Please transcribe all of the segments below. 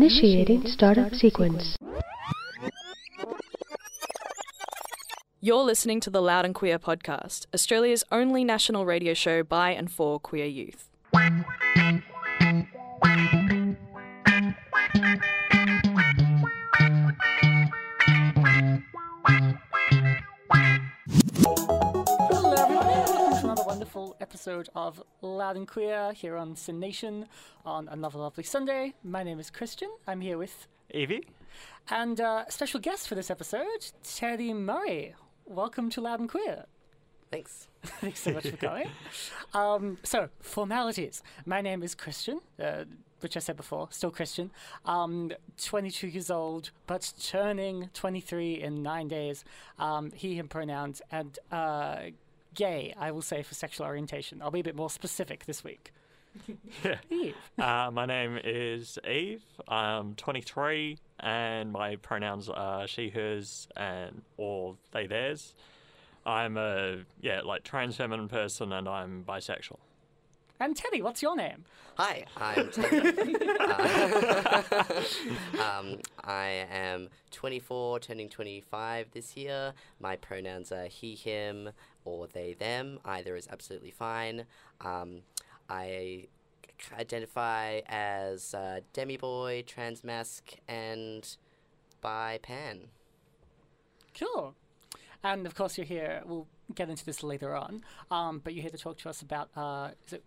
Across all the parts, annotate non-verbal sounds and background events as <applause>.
Initiating startup sequence. You're listening to the Loud and Queer podcast, Australia's only national radio show by and for queer youth. Episode of Loud and Queer here on SYN Nation on another lovely Sunday. My name is Christian. I'm here with, Evie? and uh, special guest for this episode, Teddy Murray. Welcome to Loud and Queer. Thanks. <laughs> Thanks so much for coming. Um, so, formalities. My name is Christian, uh, which I said before, still Christian. Um, 22 years old, but turning 23 in nine days. Um, he, him pronouns, and uh, gay, I will say, for sexual orientation. I'll be a bit more specific this week. Yeah. <laughs> Eve. Uh, my name is Eve. I'm 23, and my pronouns are she, hers, and or they, theirs. I'm a yeah, like trans feminine person, and I'm bisexual. And Teddy, what's your name? Hi, I'm <laughs> Teddy. Uh, <laughs> um, I am 24, turning 25 this year. My pronouns are he, him, or they, them. Either is absolutely fine. Um, I identify as uh, demi boy, transmasc, and bi pan. Cool. And of course, you're here. We'll get into this later on. Um, but you're here to talk to us about is it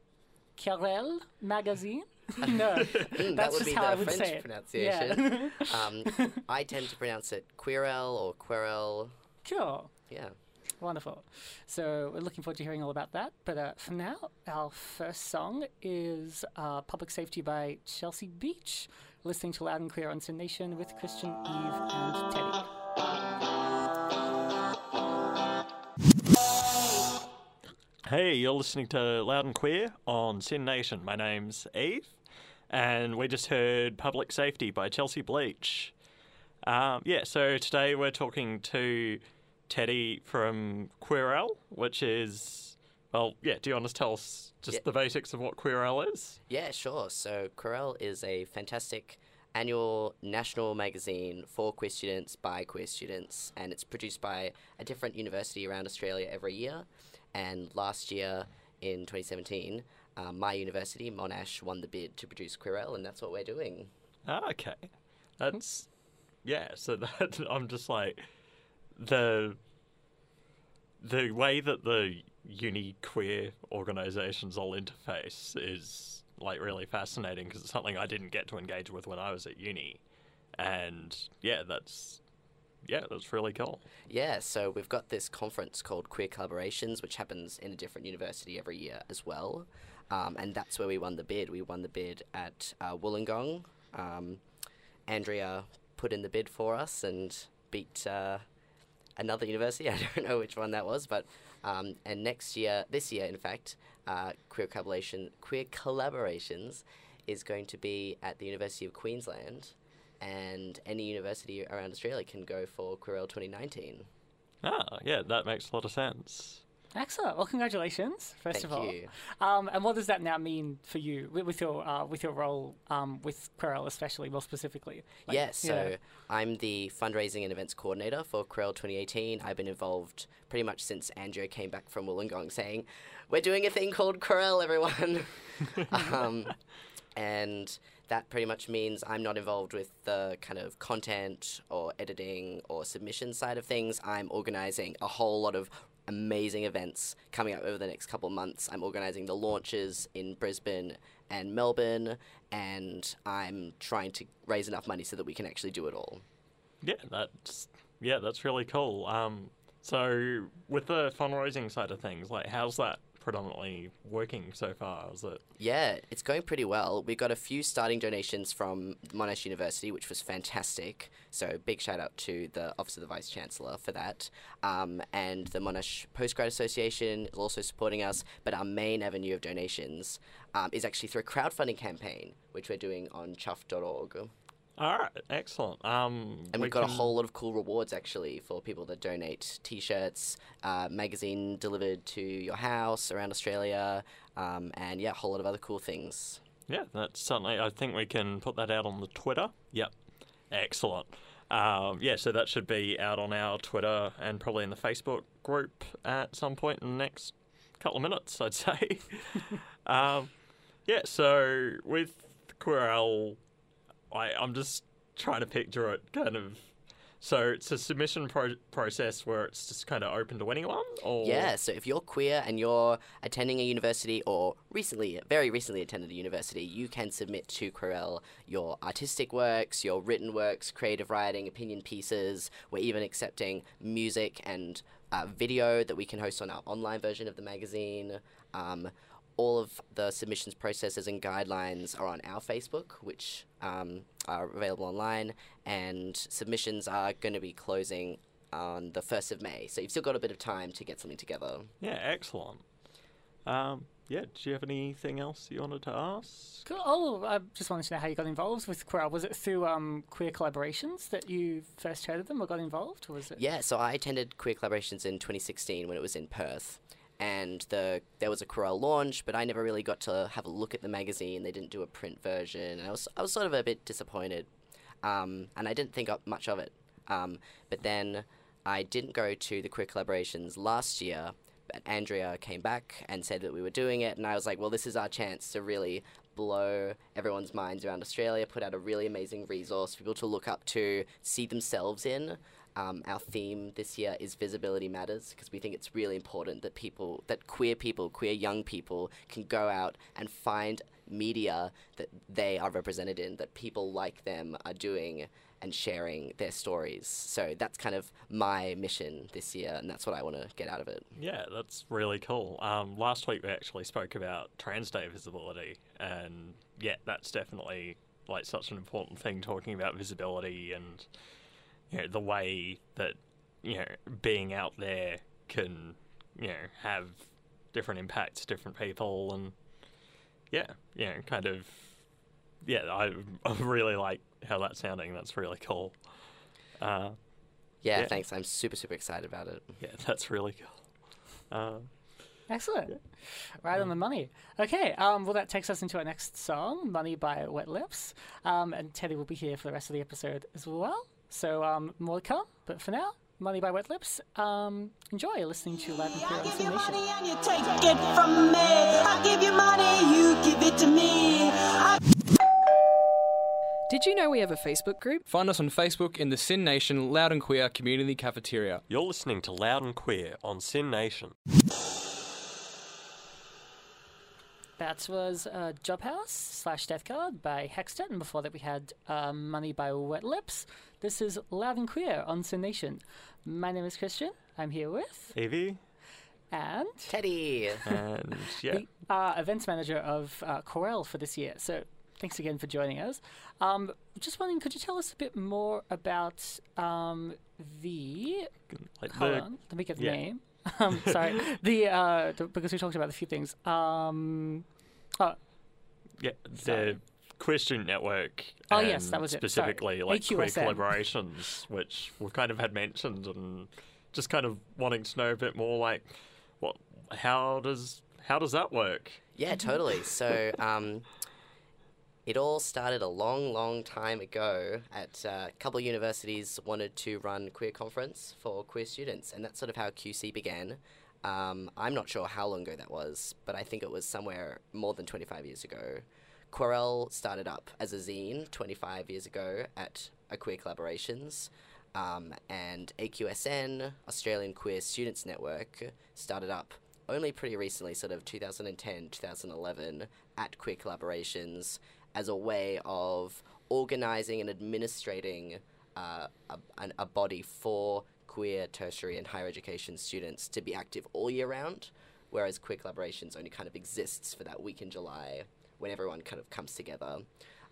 Querelle magazine? <laughs> <laughs> no, Mm, that that's would just be how I the would French say it. pronunciation. Yeah. Um, I tend to pronounce it Quirel or Querel. cool. Yeah. Wonderful. So we're looking forward to hearing all about that. But uh, for now, our first song is uh, Public Safety by Chelsea Bleach. Listening to Loud and Clear on SYN Nation with Christian, Eve, and Teddy. Hey, you're listening to Loud and Queer on SYN Nation. My name's Eve, and we just heard Public Safety by Chelsea Bleach. Um, yeah, so today we're talking to Teddy from Querelle, which is, well, yeah, do you want to tell us just Yeah. the basics of what Querelle is? Yeah, sure. So Querelle is a fantastic annual national magazine for queer students by queer students, and it's produced by a different university around Australia every year. And last year, in 2017, um, my university, Monash, won the bid to produce Querelle, and that's what we're doing. Ah, okay. That's yeah. So <laughs> that I'm just like the the way that the uni queer organizations all interface is like really fascinating because it's something I didn't get to engage with when I was at uni, and yeah, that's yeah, that's really cool. Yeah, so we've got this conference called Queer Collaborations, which happens in a different university every year as well. Um, and that's where we won the bid. We won the bid at uh, Wollongong. Um, Andrea put in the bid for us and beat uh, another university. <laughs> I don't know which one that was, but um, and next year, this year, in fact, uh, Queer Collaboration, Queer Collaborations is going to be at the University of Queensland, and any university around Australia can go for Querelle 2019. Ah, yeah, that makes a lot of sense. Excellent. Well, congratulations, first Thank of all. you. Um, and what does that now mean for you with, your uh, with your role um, with Querelle, especially more specifically? Like, yeah, so I'm the fundraising and events coordinator for Querelle 2018. I've been involved pretty much since Andrea came back from Wollongong saying, We're doing a thing called Querelle, everyone. <laughs> um, and that pretty much means I'm not involved with the kind of content or editing or submission side of things. I'm organizing a whole lot of amazing events coming up over the next couple of months. I'm organizing the launches in Brisbane and Melbourne, and I'm trying to raise enough money so that we can actually do it all. Yeah, that's yeah, that's really cool. Um, so with the fundraising side of things, like, how's that predominantly working so far? Is it Yeah, it's going pretty well. We got a few starting donations from Monash University, which was fantastic. So big shout out to the Office of the Vice Chancellor for that. Um, and the Monash Postgrad Association is also supporting us. But our main avenue of donations um, is actually through a crowdfunding campaign, which we're doing on chuffed.org. all right? Excellent. Um, And we we've got a whole lot of cool rewards actually for people that donate T-shirts, uh, magazine delivered to your house around Australia, um, and yeah, a whole lot of other cool things. Yeah, that's certainly. I think we can put that out on the Twitter. Yep, excellent. Um, yeah, so that should be out on our Twitter and probably in the Facebook group at some point in the next couple of minutes, I'd say. <laughs> <laughs> um, yeah, so with Querelle, I, I'm just trying to picture it kind of. So it's a submission pro- process where it's just kind of open to anyone, or Yeah, so if you're queer and you're attending a university or recently, very recently attended a university, you can submit to Querelle your artistic works, your written works, creative writing, opinion pieces. We're even accepting music and uh, video that we can host on our online version of the magazine. Um, all of the submissions processes and guidelines are on our Facebook, which um, are available online, and submissions are going to be closing on the 1st of May. So you've still got a bit of time to get something together. Yeah, excellent. Um, yeah, do you have anything else you wanted to ask? Cool. Oh, I just wanted to know how you got involved with Queer. Was it through um, Queer Collaborations that you first heard of them or got involved, or was it? Yeah, so I attended Queer Collaborations in 2016 when it was in Perth. And the there was a Querelle launch, but I never really got to have a look at the magazine. They didn't do a print version, and I was I was sort of a bit disappointed, um, and I didn't think up much of it. Um, but then I didn't go to the Queer Collaborations last year. But Andrea came back and said that we were doing it, and I was like, well, this is our chance to really blow everyone's minds around Australia, put out a really amazing resource for people to look up to, see themselves in. Um, our theme this year is visibility matters because we think it's really important that people, that queer people, queer young people, can go out and find media that they are represented in, that people like them are doing and sharing their stories. So that's kind of my mission this year, and that's what I want to get out of it. Yeah, that's really cool. Um, last week we actually spoke about Trans Day visibility, and yeah, that's definitely like such an important thing. Talking about visibility and you know the way that you know being out there can you know have different impacts, different people, and yeah, you know, kind of yeah, I, <laughs> I really like how that's sounding. That's really cool. Uh, Yeah, Yeah. thanks. I'm super, super excited about it. yeah, that's really cool. Uh, Excellent. Right on the money. Okay, um, well, that takes us into our next song, Money by Wet Lips. Um, and Teddy will be here for the rest of the episode as well. So, um, more to come. But for now, Money by Wet Lips. Um, enjoy listening to Live and Queer I give you money and you take it from me. I give you money, you give it to me. I Did you know we have a Facebook group? Find us on Facebook in the SYN Nation Loud and Queer Community Cafeteria. You're listening to Loud and Queer on SYN Nation. That was uh, Job House slash Death Card by Hextet, and before that we had um, Money by Wet Lips. This is Loud and Queer on SYN Nation. My name is Christian. I'm here with Evie and Teddy! and <laughs> yeah, the uh, events manager of uh, Querelle for this year. So thanks again for joining us. Um, just wondering, could you tell us a bit more about um, the? like Hold the on, let me get the yeah. name. <laughs> um, sorry, <laughs> the, uh, the because we talked about a few things. Um, yeah Sorry. the Queer Student Network. Oh, yes, that was it. Sorry. Specifically, like queer AQSN. collaborations, which we've kind of had mentioned, and just kind of wanting to know a bit more, like what, how does how does that work? Yeah, totally. So, um, it all started a long, long time ago. At uh, a couple of universities wanted to run queer conference for queer students, and that's sort of how QC began. Um, I'm not sure how long ago that was, but I think it was somewhere more than 25 years ago. Querelle started up as a zine 25 years ago at a Queer Collaborations, um, and AQSN, Australian Queer Students Network, started up only pretty recently, sort of 2010, 2011, at Queer Collaborations as a way of organizing and administrating uh, a, an- a body for queer tertiary and higher education students to be active all year round, whereas Queer Collaborations only kind of exists for that week in July when everyone kind of comes together.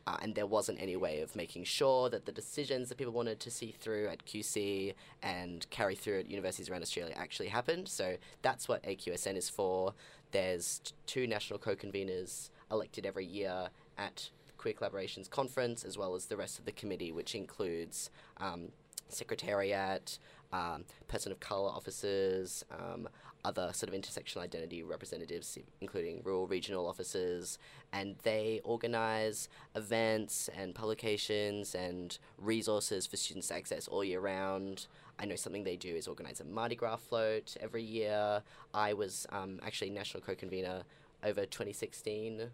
Uh, and there wasn't any way of making sure that the decisions that people wanted to see through at QC and carry through at universities around Australia actually happened. So that's what AQSN is for. There's t- two national co-conveners elected every year at Queer Collaborations Conference, as well as the rest of the committee, which includes um, secretariat, um, person of color officers, um, other sort of intersectional identity representatives, including rural regional officers, and they organize events and publications and resources for students to access all year round. I know something they do is organize a Mardi Gras float every year. I was um, actually national co-convener over 2016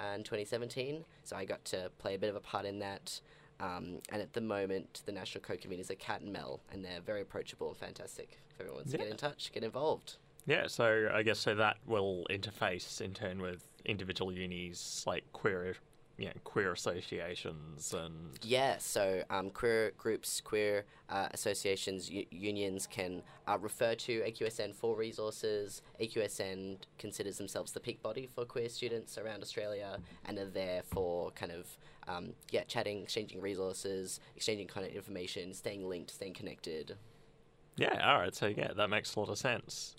and 2017, so I got to play a bit of a part in that. Um, and at the moment, the national co-conveners are Cat and Mel, and they're very approachable and fantastic. If everyone wants to get in touch, get involved. Yeah, so I guess so that will interface in turn with individual unis like queer, you know, queer associations and Yeah, so um, queer groups, queer uh, associations, u- unions can uh, refer to AQSN for resources. AQSN considers themselves the peak body for queer students around Australia and are there for kind of um, yeah, chatting, exchanging resources, exchanging kind of information, staying linked, staying connected. Yeah, all right. So yeah, that makes a lot of sense.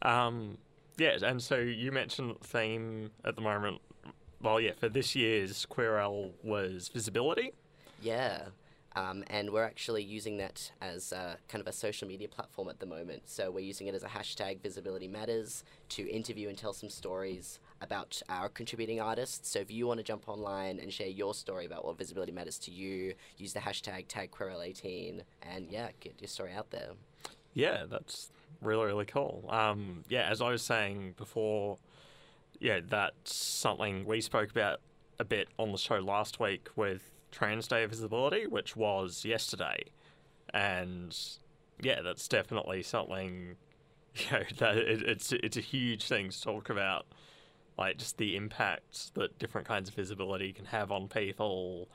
Um, yeah, and so you mentioned the theme at the moment. Well, yeah, for this year's Querelle was visibility. Yeah. Um, and we're actually using that as uh, kind of a social media platform at the moment. So we're using it as a hashtag Visibility Matters to interview and tell some stories about our contributing artists. So if you want to jump online and share your story about what visibility matters to you, use the hashtag tag Querelle18 and yeah, get your story out there. Yeah, that's really really cool. Um, yeah, as I was saying before, yeah, that's something we spoke about a bit on the show last week with Trans Day of Visibility, which was yesterday, and yeah, that's definitely something. <laughs> You know, that it, it's it's a huge thing to talk about, like just the impact that different kinds of visibility can have on people.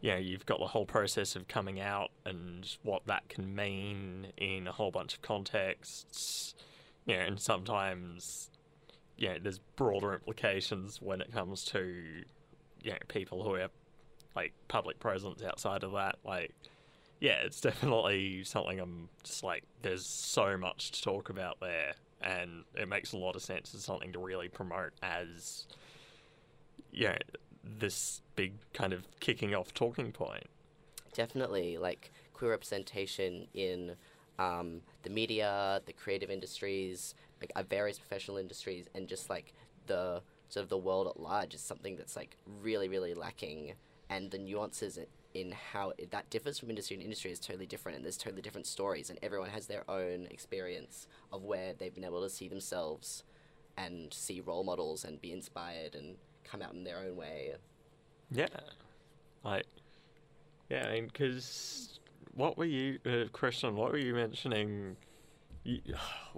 You know, you've got the whole process of coming out and what that can mean in a whole bunch of contexts. You know, and sometimes, you know, there's broader implications when it comes to, you know, people who have like public presence outside of that. Like, yeah, it's definitely something I'm just like, there's so much to talk about there, and it makes a lot of sense as something to really promote as, you know, this big kind of kicking off talking point. Definitely, like queer representation in um, the media, the creative industries, like various professional industries, and just like the sort of the world at large is something that's like really, really lacking. And the nuances in how it, that differs from industry to industry is totally different, and there's totally different stories, and everyone has their own experience of where they've been able to see themselves and see role models and be inspired and come out in their own way. Yeah, like, yeah, because what were you, uh, Christian? What were you mentioning? <sighs>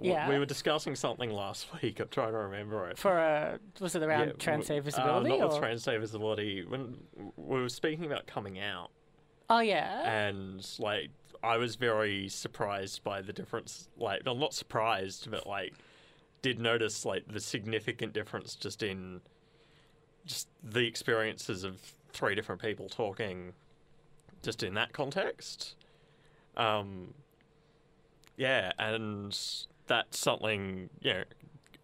Yeah. we were discussing something last <laughs> week. I'm trying to remember it. For a, was it around Yeah, visibility? Uh, not or? trans day visibility. When we were speaking about coming out, oh yeah. and like I was very surprised by the difference. Like, I'm not surprised, but like, did notice like the significant difference just in just the experiences of three different people talking, just in that context. Um, yeah, and that's something you know,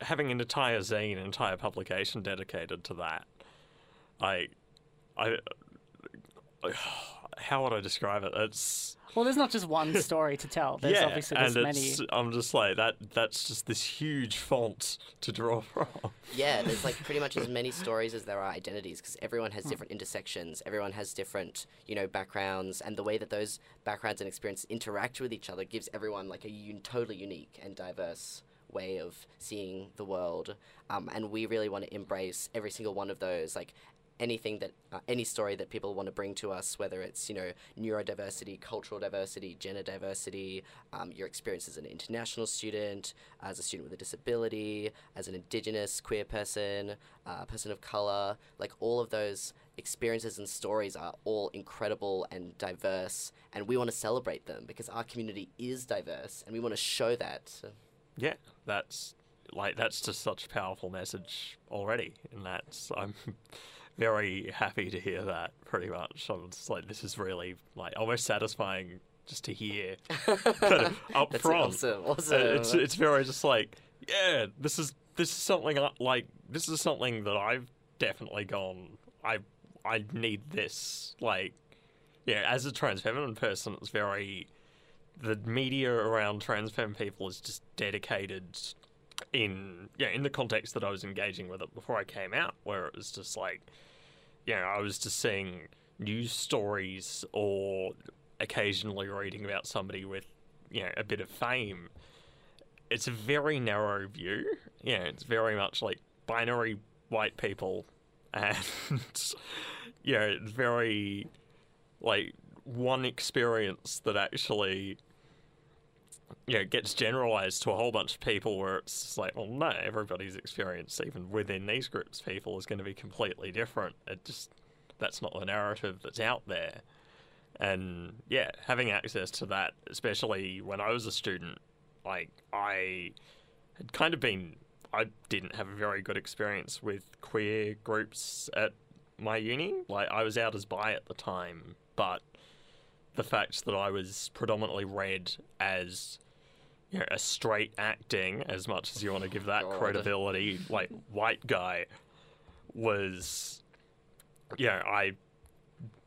having an entire zine, an entire publication dedicated to that. I, I, <sighs> how would I describe it? It's well, there's not just one <laughs> story to tell. There's yeah, obviously there's and many. it's, I'm just like that. That's just this huge font to draw from. Yeah, there's like pretty much as <laughs> many stories as there are identities because everyone has different intersections. Everyone has different, you know, backgrounds, and the way that those backgrounds and experiences interact with each other gives everyone like a un- totally unique and diverse way of seeing the world. Um, and we really want to embrace every single one of those, like anything that uh, any story that people want to bring to us whether it's you know neurodiversity cultural diversity gender diversity um, your experience as an international student as a student with a disability as an indigenous queer person uh, a person of color like all of those experiences and stories are all incredible and diverse and we want to celebrate them because our community is diverse and we want to show that. Yeah, that's like that's just such a powerful message already, and that's I'm very happy to hear that. Pretty much, I'm just like this is really like almost satisfying just to hear <laughs> kind of up front. awesome, awesome. It's it's very just like yeah, this is this is something I, like this is something that I've definitely gone. I I need this like yeah. As a trans feminine person, it's very the media around trans femme people is just dedicated in yeah in the context that I was engaging with it before I came out, where it was just like, you know, I was just seeing news stories or occasionally reading about somebody with you know a bit of fame. It's a very narrow view. Yeah, it's very much like binary white people, <laughs> and yeah, it's very like one experience that actually you know, gets generalized to a whole bunch of people where it's like, well, no, everybody's experience, even within these groups people, is going to be completely different. It just, that's not the narrative that's out there. And yeah, having access to that, especially when I was a student, like, I had kind of been, I didn't have a very good experience with queer groups at my uni. Like, I was out as bi at the time, but the fact that I was predominantly read as you know, a straight acting, as much as you want to give that God. credibility, like white guy, was, yeah, I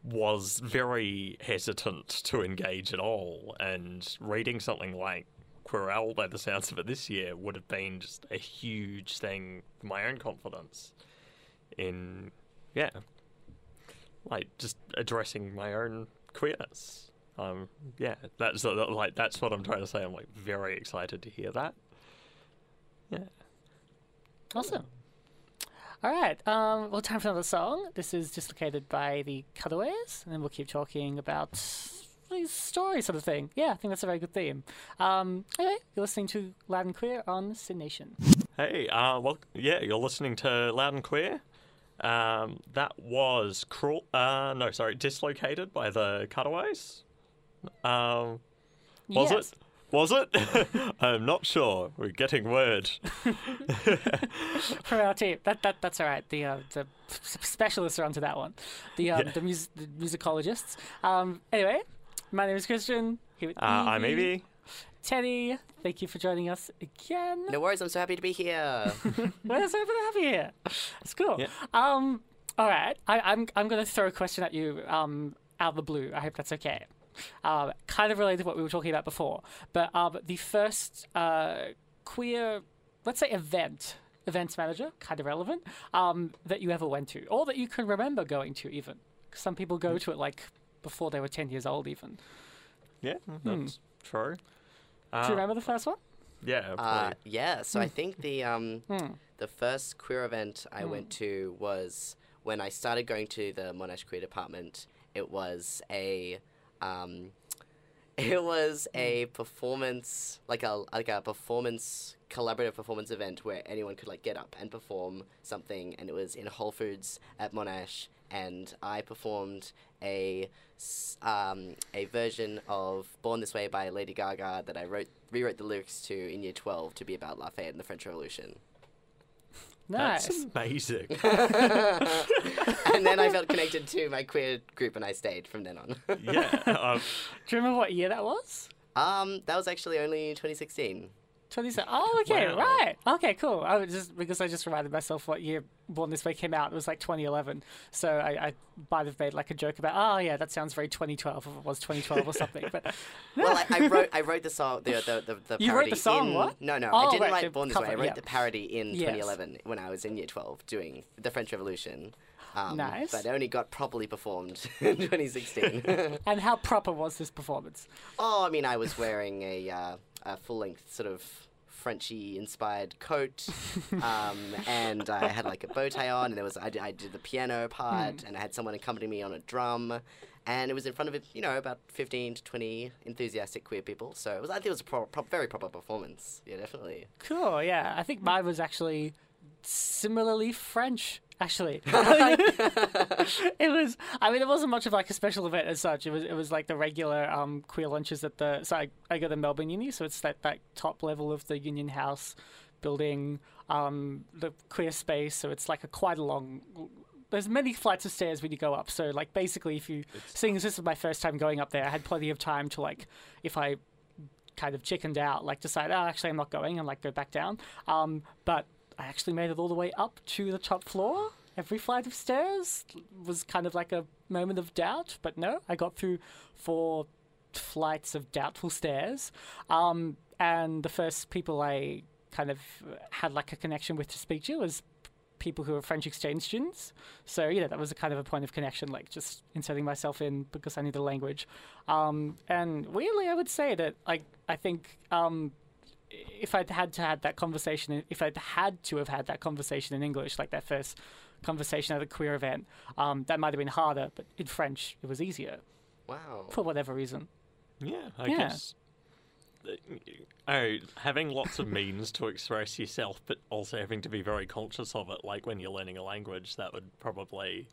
was very hesitant to engage at all. And reading something like Querelle, by the sounds of it this year, would have been just a huge thing for my own confidence in, yeah, like just addressing my own queerness. Um, yeah, that's uh, like that's what I'm trying to say. I'm like very excited to hear that. Yeah. Awesome. All right. Um, well, time for another song. This is dislocated by the Cutaways, and then we'll keep talking about these stories, sort of thing. Yeah, I think that's a very good theme. Um, anyway, you're listening to Loud and Queer on SYN Nation. Hey, uh, well, yeah, you're listening to Loud and Queer. Um, that was cruel. Uh, no, sorry, dislocated by the Cutaways. Um, was Yes. it? Was it? <laughs> I'm not sure. We're getting word. from our team. That that that's all right. The uh, the specialists are onto that one. The um, Yeah. the, mus- the musicologists. Um, anyway, my name is Christian. Here with Uh, I'm Evie, Evie. Teddy. Thank you for joining us again. No worries, I'm so happy to be here. <laughs> We're so happy to have you here. It's cool. Yeah. Um, all right. I, I'm I'm gonna throw a question at you um out of the blue. I hope that's okay. Um, kind of related to what we were talking about before, but um, the first uh, queer, let's say, event, events manager, kind of relevant, um, that you ever went to, or that you can remember going to, even. Some people go to it like before they were ten years old, even. Yeah, that's true. Do Uh, you remember the first one? Yeah, Uh, yeah, so I think the um, Hmm. the first queer event I went to was when I started going to the Monash Queer Department. It was a um, <laughs> it was a performance like a like a performance collaborative performance event where anyone could like get up and perform something, and it was in Whole Foods at Monash, and I performed a s- um, a version of Born This Way by Lady Gaga that I wrote rewrote the lyrics to in year twelve to be about Lafayette and the French Revolution. Nice. That's amazing. <laughs> <laughs> and then I felt connected to my queer group, and I stayed from then on. yeah. Um, <laughs> Do you remember what year that was? um, that was actually only 2016. 27. Oh, okay, Wow. right. Okay, cool. I was just because I just reminded myself what year Born This Way came out. It was like 2011. So I, I might have made like a joke about, oh yeah, that sounds very 2012 if it was 2012 or something. But <laughs> Well, I, I wrote I wrote the song the the the, the You wrote the song, in, what? No, no, Oh, I didn't right, write Born This Way. I wrote yeah. the parody in Yes. 2011 when I was in year 12 doing the French Revolution. Um, Nice. But it only got properly performed <laughs> in 2016. <laughs> and how proper was this performance? oh, I mean, I was wearing a uh, a full length sort of Frenchy inspired coat, um, <laughs> and I had like a bow tie on, and there was I did, I did the piano part, Hmm. and I had someone accompany me on a drum, and it was in front of you know about fifteen to twenty enthusiastic queer people. So it was I think it was a pro- pro- very proper performance. Yeah, definitely. Cool, yeah. I think mine was actually similarly French, actually. <laughs> <laughs> it was, I mean, it wasn't much of like a special event as such. It was, it was like the regular um, queer lunches at the, so I, I go to Melbourne Uni, so it's that, that top level of the Union House building, um, the queer space. So it's like a quite a long, there's many flights of stairs when you go up. So like basically if you, seeing as this is my first time going up there, I had plenty of time to like, if I kind of chickened out, like decide, oh, actually, I'm not going, and like go back down. Um, but I actually made it all the way up to the top floor. Every flight of stairs was kind of like a moment of doubt, but no, I got through four flights of doubtful stairs. Um, and the first people I kind of had like a connection with to speak to was people who are French exchange students. So yeah, that was a kind of a point of connection, like just inserting myself in because I knew the language. Um, and weirdly, I would say that like I think um, if I'd had to had that conversation, if I'd had to have had that conversation in English, like that first conversation at a queer event, um, that might have been harder. But in French, it was easier Wow. for whatever reason. Yeah, I Yeah. guess. uh, Oh, having lots of means to express yourself, but also having to be very conscious of it, like when you're learning a language, that would probably.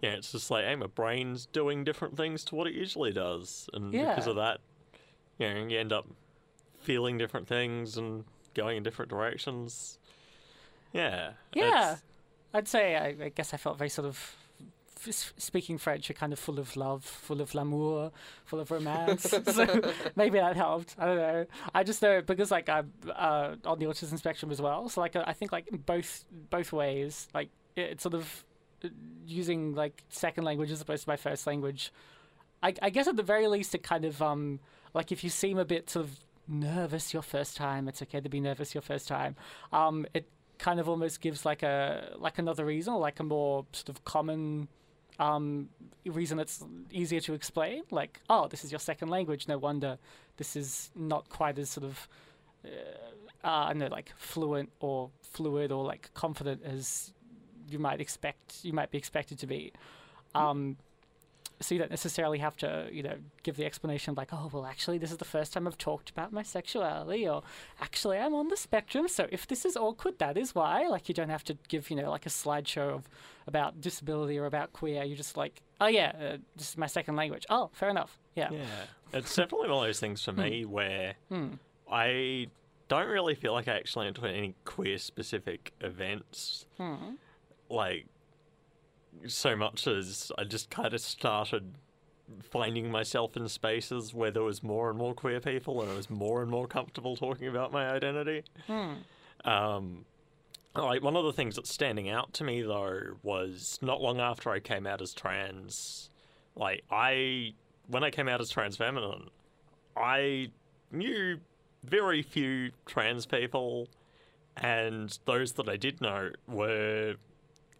Yeah, it's just like, hey, my brain's doing different things to what it usually does. And because of that, you know, you end up feeling different things and going in different directions. Yeah. Yeah, I'd say I, I guess I felt very sort of f- speaking French, you're kind of full of love, full of l'amour, full of romance. <laughs> so maybe that helped. I don't know. I just know because like I'm uh, on the autism spectrum as well. So like I think like both both ways, like it- it's sort of uh, using like second language as opposed to my first language. I, I guess at the very least, it kind of um like if you seem a bit sort of nervous your first time, it's okay to be nervous your first time. Um, it kind of almost gives like a like another reason, like a more sort of common um, reason that's easier to explain. Like, oh, this is your second language. No wonder this is not quite as sort of uh, uh, I know, like fluent or fluid or like confident as you might expect. You might be expected to be. Um, so you don't necessarily have to, you know, give the explanation like, oh, well, actually, this is the first time I've talked about my sexuality, or actually, I'm on the spectrum. So if this is awkward, that is why. Like, you don't have to give, you know, like a slideshow of about disability or about queer. You're just like, oh yeah, uh, this is my second language. Oh, fair enough. Yeah. Yeah, it's definitely one of those things for Hmm. me where I don't really feel like I actually went to any queer specific events. Hmm. Like, so much as I just kind of started finding myself in spaces where there was more and more queer people and I was more and more comfortable talking about my identity. Um, like one of the things that's standing out to me though was not long after I came out as trans. Like I, when I came out as trans feminine, I knew very few trans people, and those that I did know were,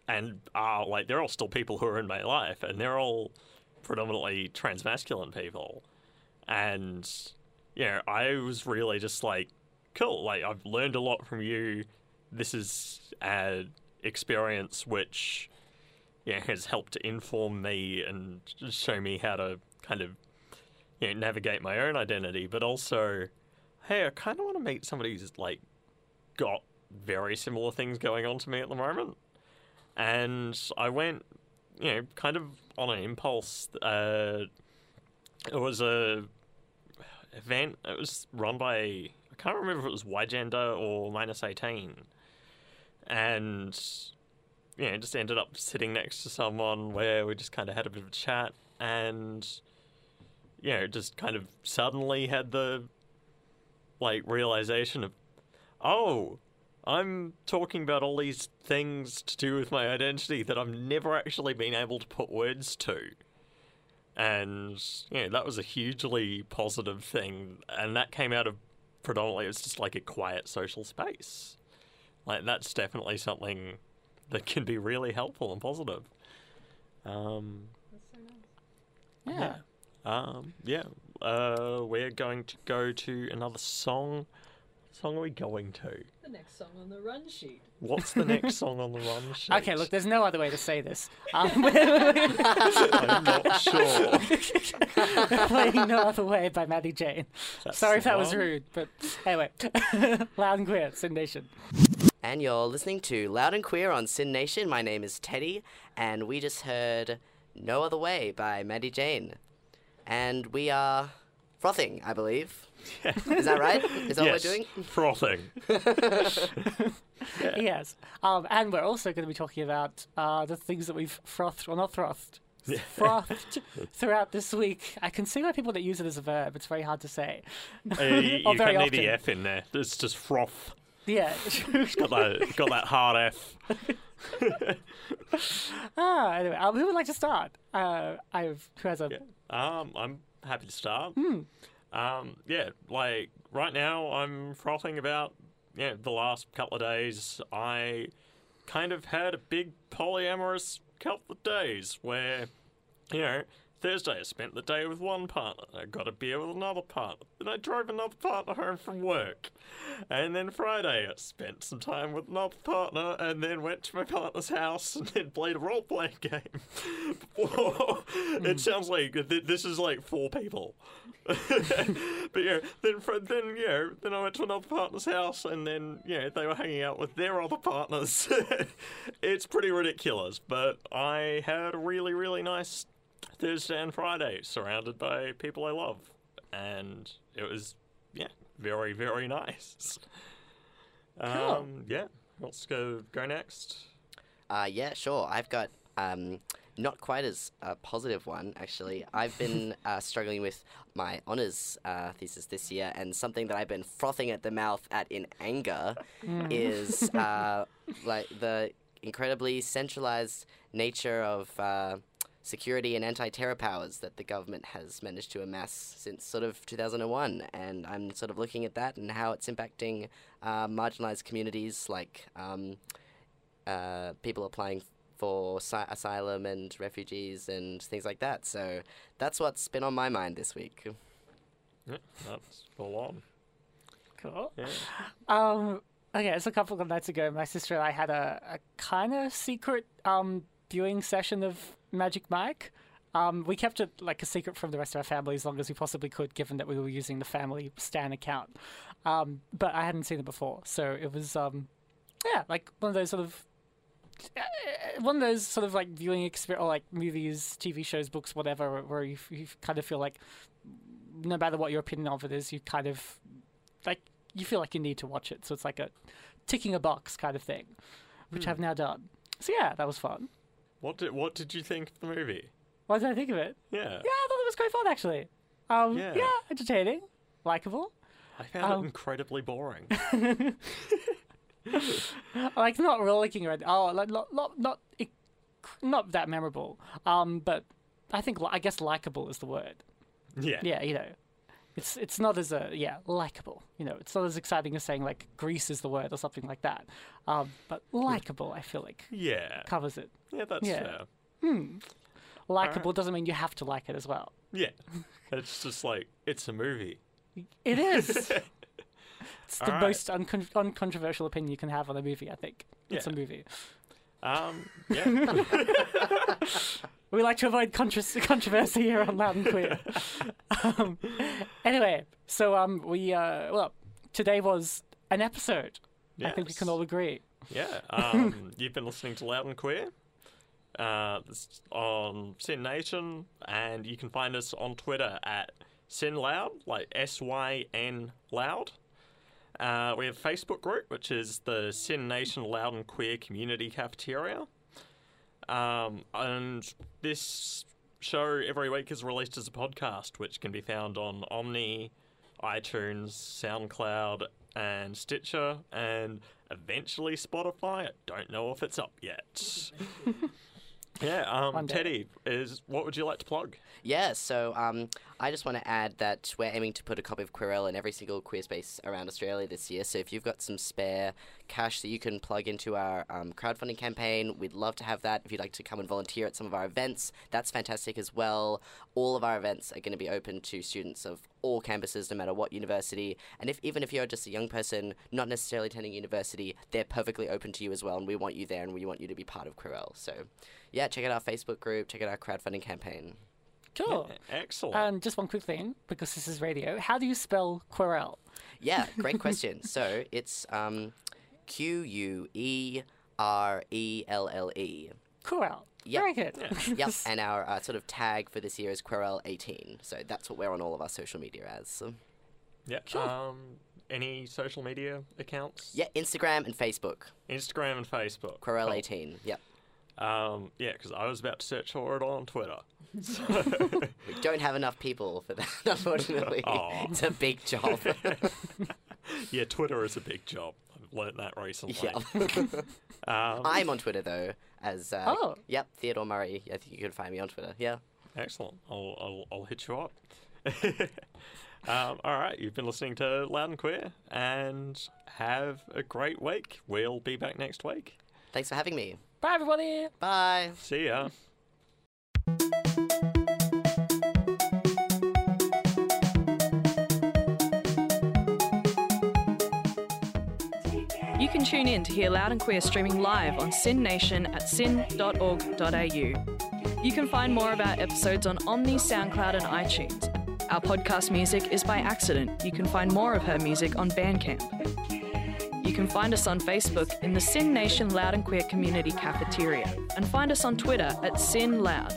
and are like they're all still people who are in my life, and they're all predominantly transmasculine people, and know I was really just like, cool, like I've learned a lot from you. This is an experience which yeah, has helped to inform me and show me how to kind of you know, navigate my own identity, but also, hey, I kind of want to meet somebody who's like got very similar things going on to me at the moment. And I went, you know, kind of on an impulse. Uh, it was a event. It was run by I can't remember if it was Y Gender or Minus Eighteen, and you know, just ended up sitting next to someone where we just kind of had a bit of a chat and you know, just kind of suddenly had the like realization of, oh, I'm talking about all these things to do with my identity that I've never actually been able to put words to. And yeah, that was a hugely positive thing, and that came out of predominantly it's just like a quiet social space. Like that's definitely something that can be really helpful and positive. Um, Yeah. um, yeah. Uh, we're going to go to another song. What song are we going to? The next song on the run sheet. What's the next <laughs> song on the run sheet? Okay, look, there's no other way to say this. <laughs> Um, I'm not sure. playing No Other Way by Maddy Jane. That's Sorry if that was rude, but anyway. <laughs> Loud and clear, SYN Nation. And you're listening to Loud and Queer on SYN Nation. My name is Teddy, and we just heard No Other Way by Maddy Jane. And we are frothing, I believe. Is that right? Is that yes, what we're doing? frothing. <laughs> Yes. Um, and we're also going to be talking about uh, the things that we've frothed, or not frothed, frothed throughout this week. I can see why people that use it as a verb. It's very hard to say. Uh, you <laughs> Or you very can need the. F in there. It's just froth. Yeah. it's Got that, got that hard F. <laughs> ah, anyway, um, who would like to start? Uh, I've who has a Yeah. Um, I'm happy to start. Hmm. Um, yeah, like right now, I'm frothing about yeah the last couple of days. I kind of had a big polyamorous couple of days where, you know, Thursday I spent the day with one partner. I got a beer with another partner. Then I drove another partner home from work. And then Friday I spent some time with another partner and then went to my partner's house and then played a role playing <laughs> game. It hmm. sounds like th- this is like four people. <laughs> but yeah, then then yeah, then I went to another partner's house and then yeah, they were hanging out with their other partners. <laughs> it's pretty ridiculous, but I had a really really nice Thursday and Friday surrounded by people I love, and it was yeah, very very nice. <laughs> Um, yeah, let's go go next. Uh, yeah, sure. I've got um, not quite as a positive one, actually. I've been <laughs> uh, struggling with my honours uh, thesis this year, and something that I've been frothing at the mouth at in anger is <laughs> uh, like the incredibly centralised nature of uh, security and anti-terror powers that the government has managed to amass since sort of 2001 and i'm sort of looking at that and how it's impacting uh, marginalized communities like um, uh, people applying for si- asylum and refugees and things like that. So that's what's been on my mind this week. Yeah, that's full on. Cool. Yeah. Um, okay, so a couple of nights ago, my sister and I had a, a kind of secret um, viewing session of Magic Mike. Um, we kept it like a secret from the rest of our family as long as we possibly could, given that we were using the family Stan account. Um, but I hadn't seen it before, so it was um, yeah, like one of those sort of uh, one of those sort of like viewing experience or like movies, TV shows, books, whatever, where you, you kind of feel like no matter what your opinion of it is, you kind of like you feel like you need to watch it. So it's like a ticking a box kind of thing, which I've now done. So yeah, that was fun. What did what did you think of the movie? What did I think of it? Yeah, Yeah, I thought it was quite fun actually. Um, Yeah. yeah. entertaining, likable. I found Um, it incredibly boring. <laughs> like not rollicking around. Oh, like not not not not that memorable. Um, but I think I guess likable is the word. yeah, Yeah, you know, it's it's not as a yeah likable. You know, it's not as exciting as saying like Greece is the word or something like that. Um, but likable, I feel like yeah, covers it. yeah. That's Yeah. fair. Likable doesn't mean you have to like it as well. Yeah, it's just like it's a movie. It is. <laughs> it's the Alright. most uncon- uncontroversial opinion you can have on a movie. I think it's a movie. Um, yeah, <laughs> <laughs> We like to avoid contro- <laughs> controversy here on Loud and Queer. <laughs> um, anyway, so um, we uh, well, today was an episode. I think we can all agree. yeah. <laughs> Um, you've been listening to Loud and Queer. Uh, on SYN Nation, and you can find us on Twitter at SYN Loud, like S Y N Loud. Uh, we have a Facebook group, which is the SYN Nation Loud and Queer Community Cafeteria. Um, and this show every week is released as a podcast, which can be found on Omni, iTunes, SoundCloud, and Stitcher, and eventually Spotify. I don't know if it's up yet. <laughs> yeah, um, Teddy, is what would you like to plug? Yeah, so um, I just want to add that we're aiming to put a copy of Querelle in every single queer space around Australia this year. So if you've got some spare cash that you can plug into our um, crowdfunding campaign, we'd love to have that. If you'd like to come and volunteer at some of our events, that's fantastic as well. All of our events are going to be open to students of all campuses, no matter what university. And if even if you're just a young person, not necessarily attending university, they're perfectly open to you as well. And we want you there, and we want you to be part of Querelle. So, yeah, check out our Facebook group, check out our crowdfunding campaign. Cool. <laughs> Excellent. And just one quick thing, because this is radio. How do you spell Querelle? Yeah, <laughs> great question. so it's um, Q U E R E L L E. Querelle. Yep. Very good. <laughs> Yep, and our uh, sort of tag for this year is Querelle18. So that's what we're on all of our social media as. So, yeah. Um, any social media accounts? yeah, Instagram and Facebook. Instagram and Facebook. Querelle18. Yep. Um, yeah, because I was about to search for it on Twitter. We <laughs> don't have enough people for that, <laughs> unfortunately. Aw. it's a big job. <laughs> Yeah, Twitter is a big job. I've learned that recently. yeah. Um, I'm on Twitter though, as uh, Oh. yep, Theodore Murray. I think you can find me on Twitter. Yeah. Excellent. I'll, I'll, I'll hit you up. um, all right, you've been listening to Loud and Queer, and have a great week. We'll be back next week. Thanks for having me. Bye, everybody. Bye. See ya. Tune in to hear Loud and Queer streaming live on SYN Nation at syn.org.au. You can find more of our episodes on Omny, SoundCloud, and iTunes. Our podcast music is by accident. You can find more of her music on Bandcamp. You can find us on Facebook in the SYN Nation Loud and Queer Community Cafeteria and find us on Twitter at SYN Loud.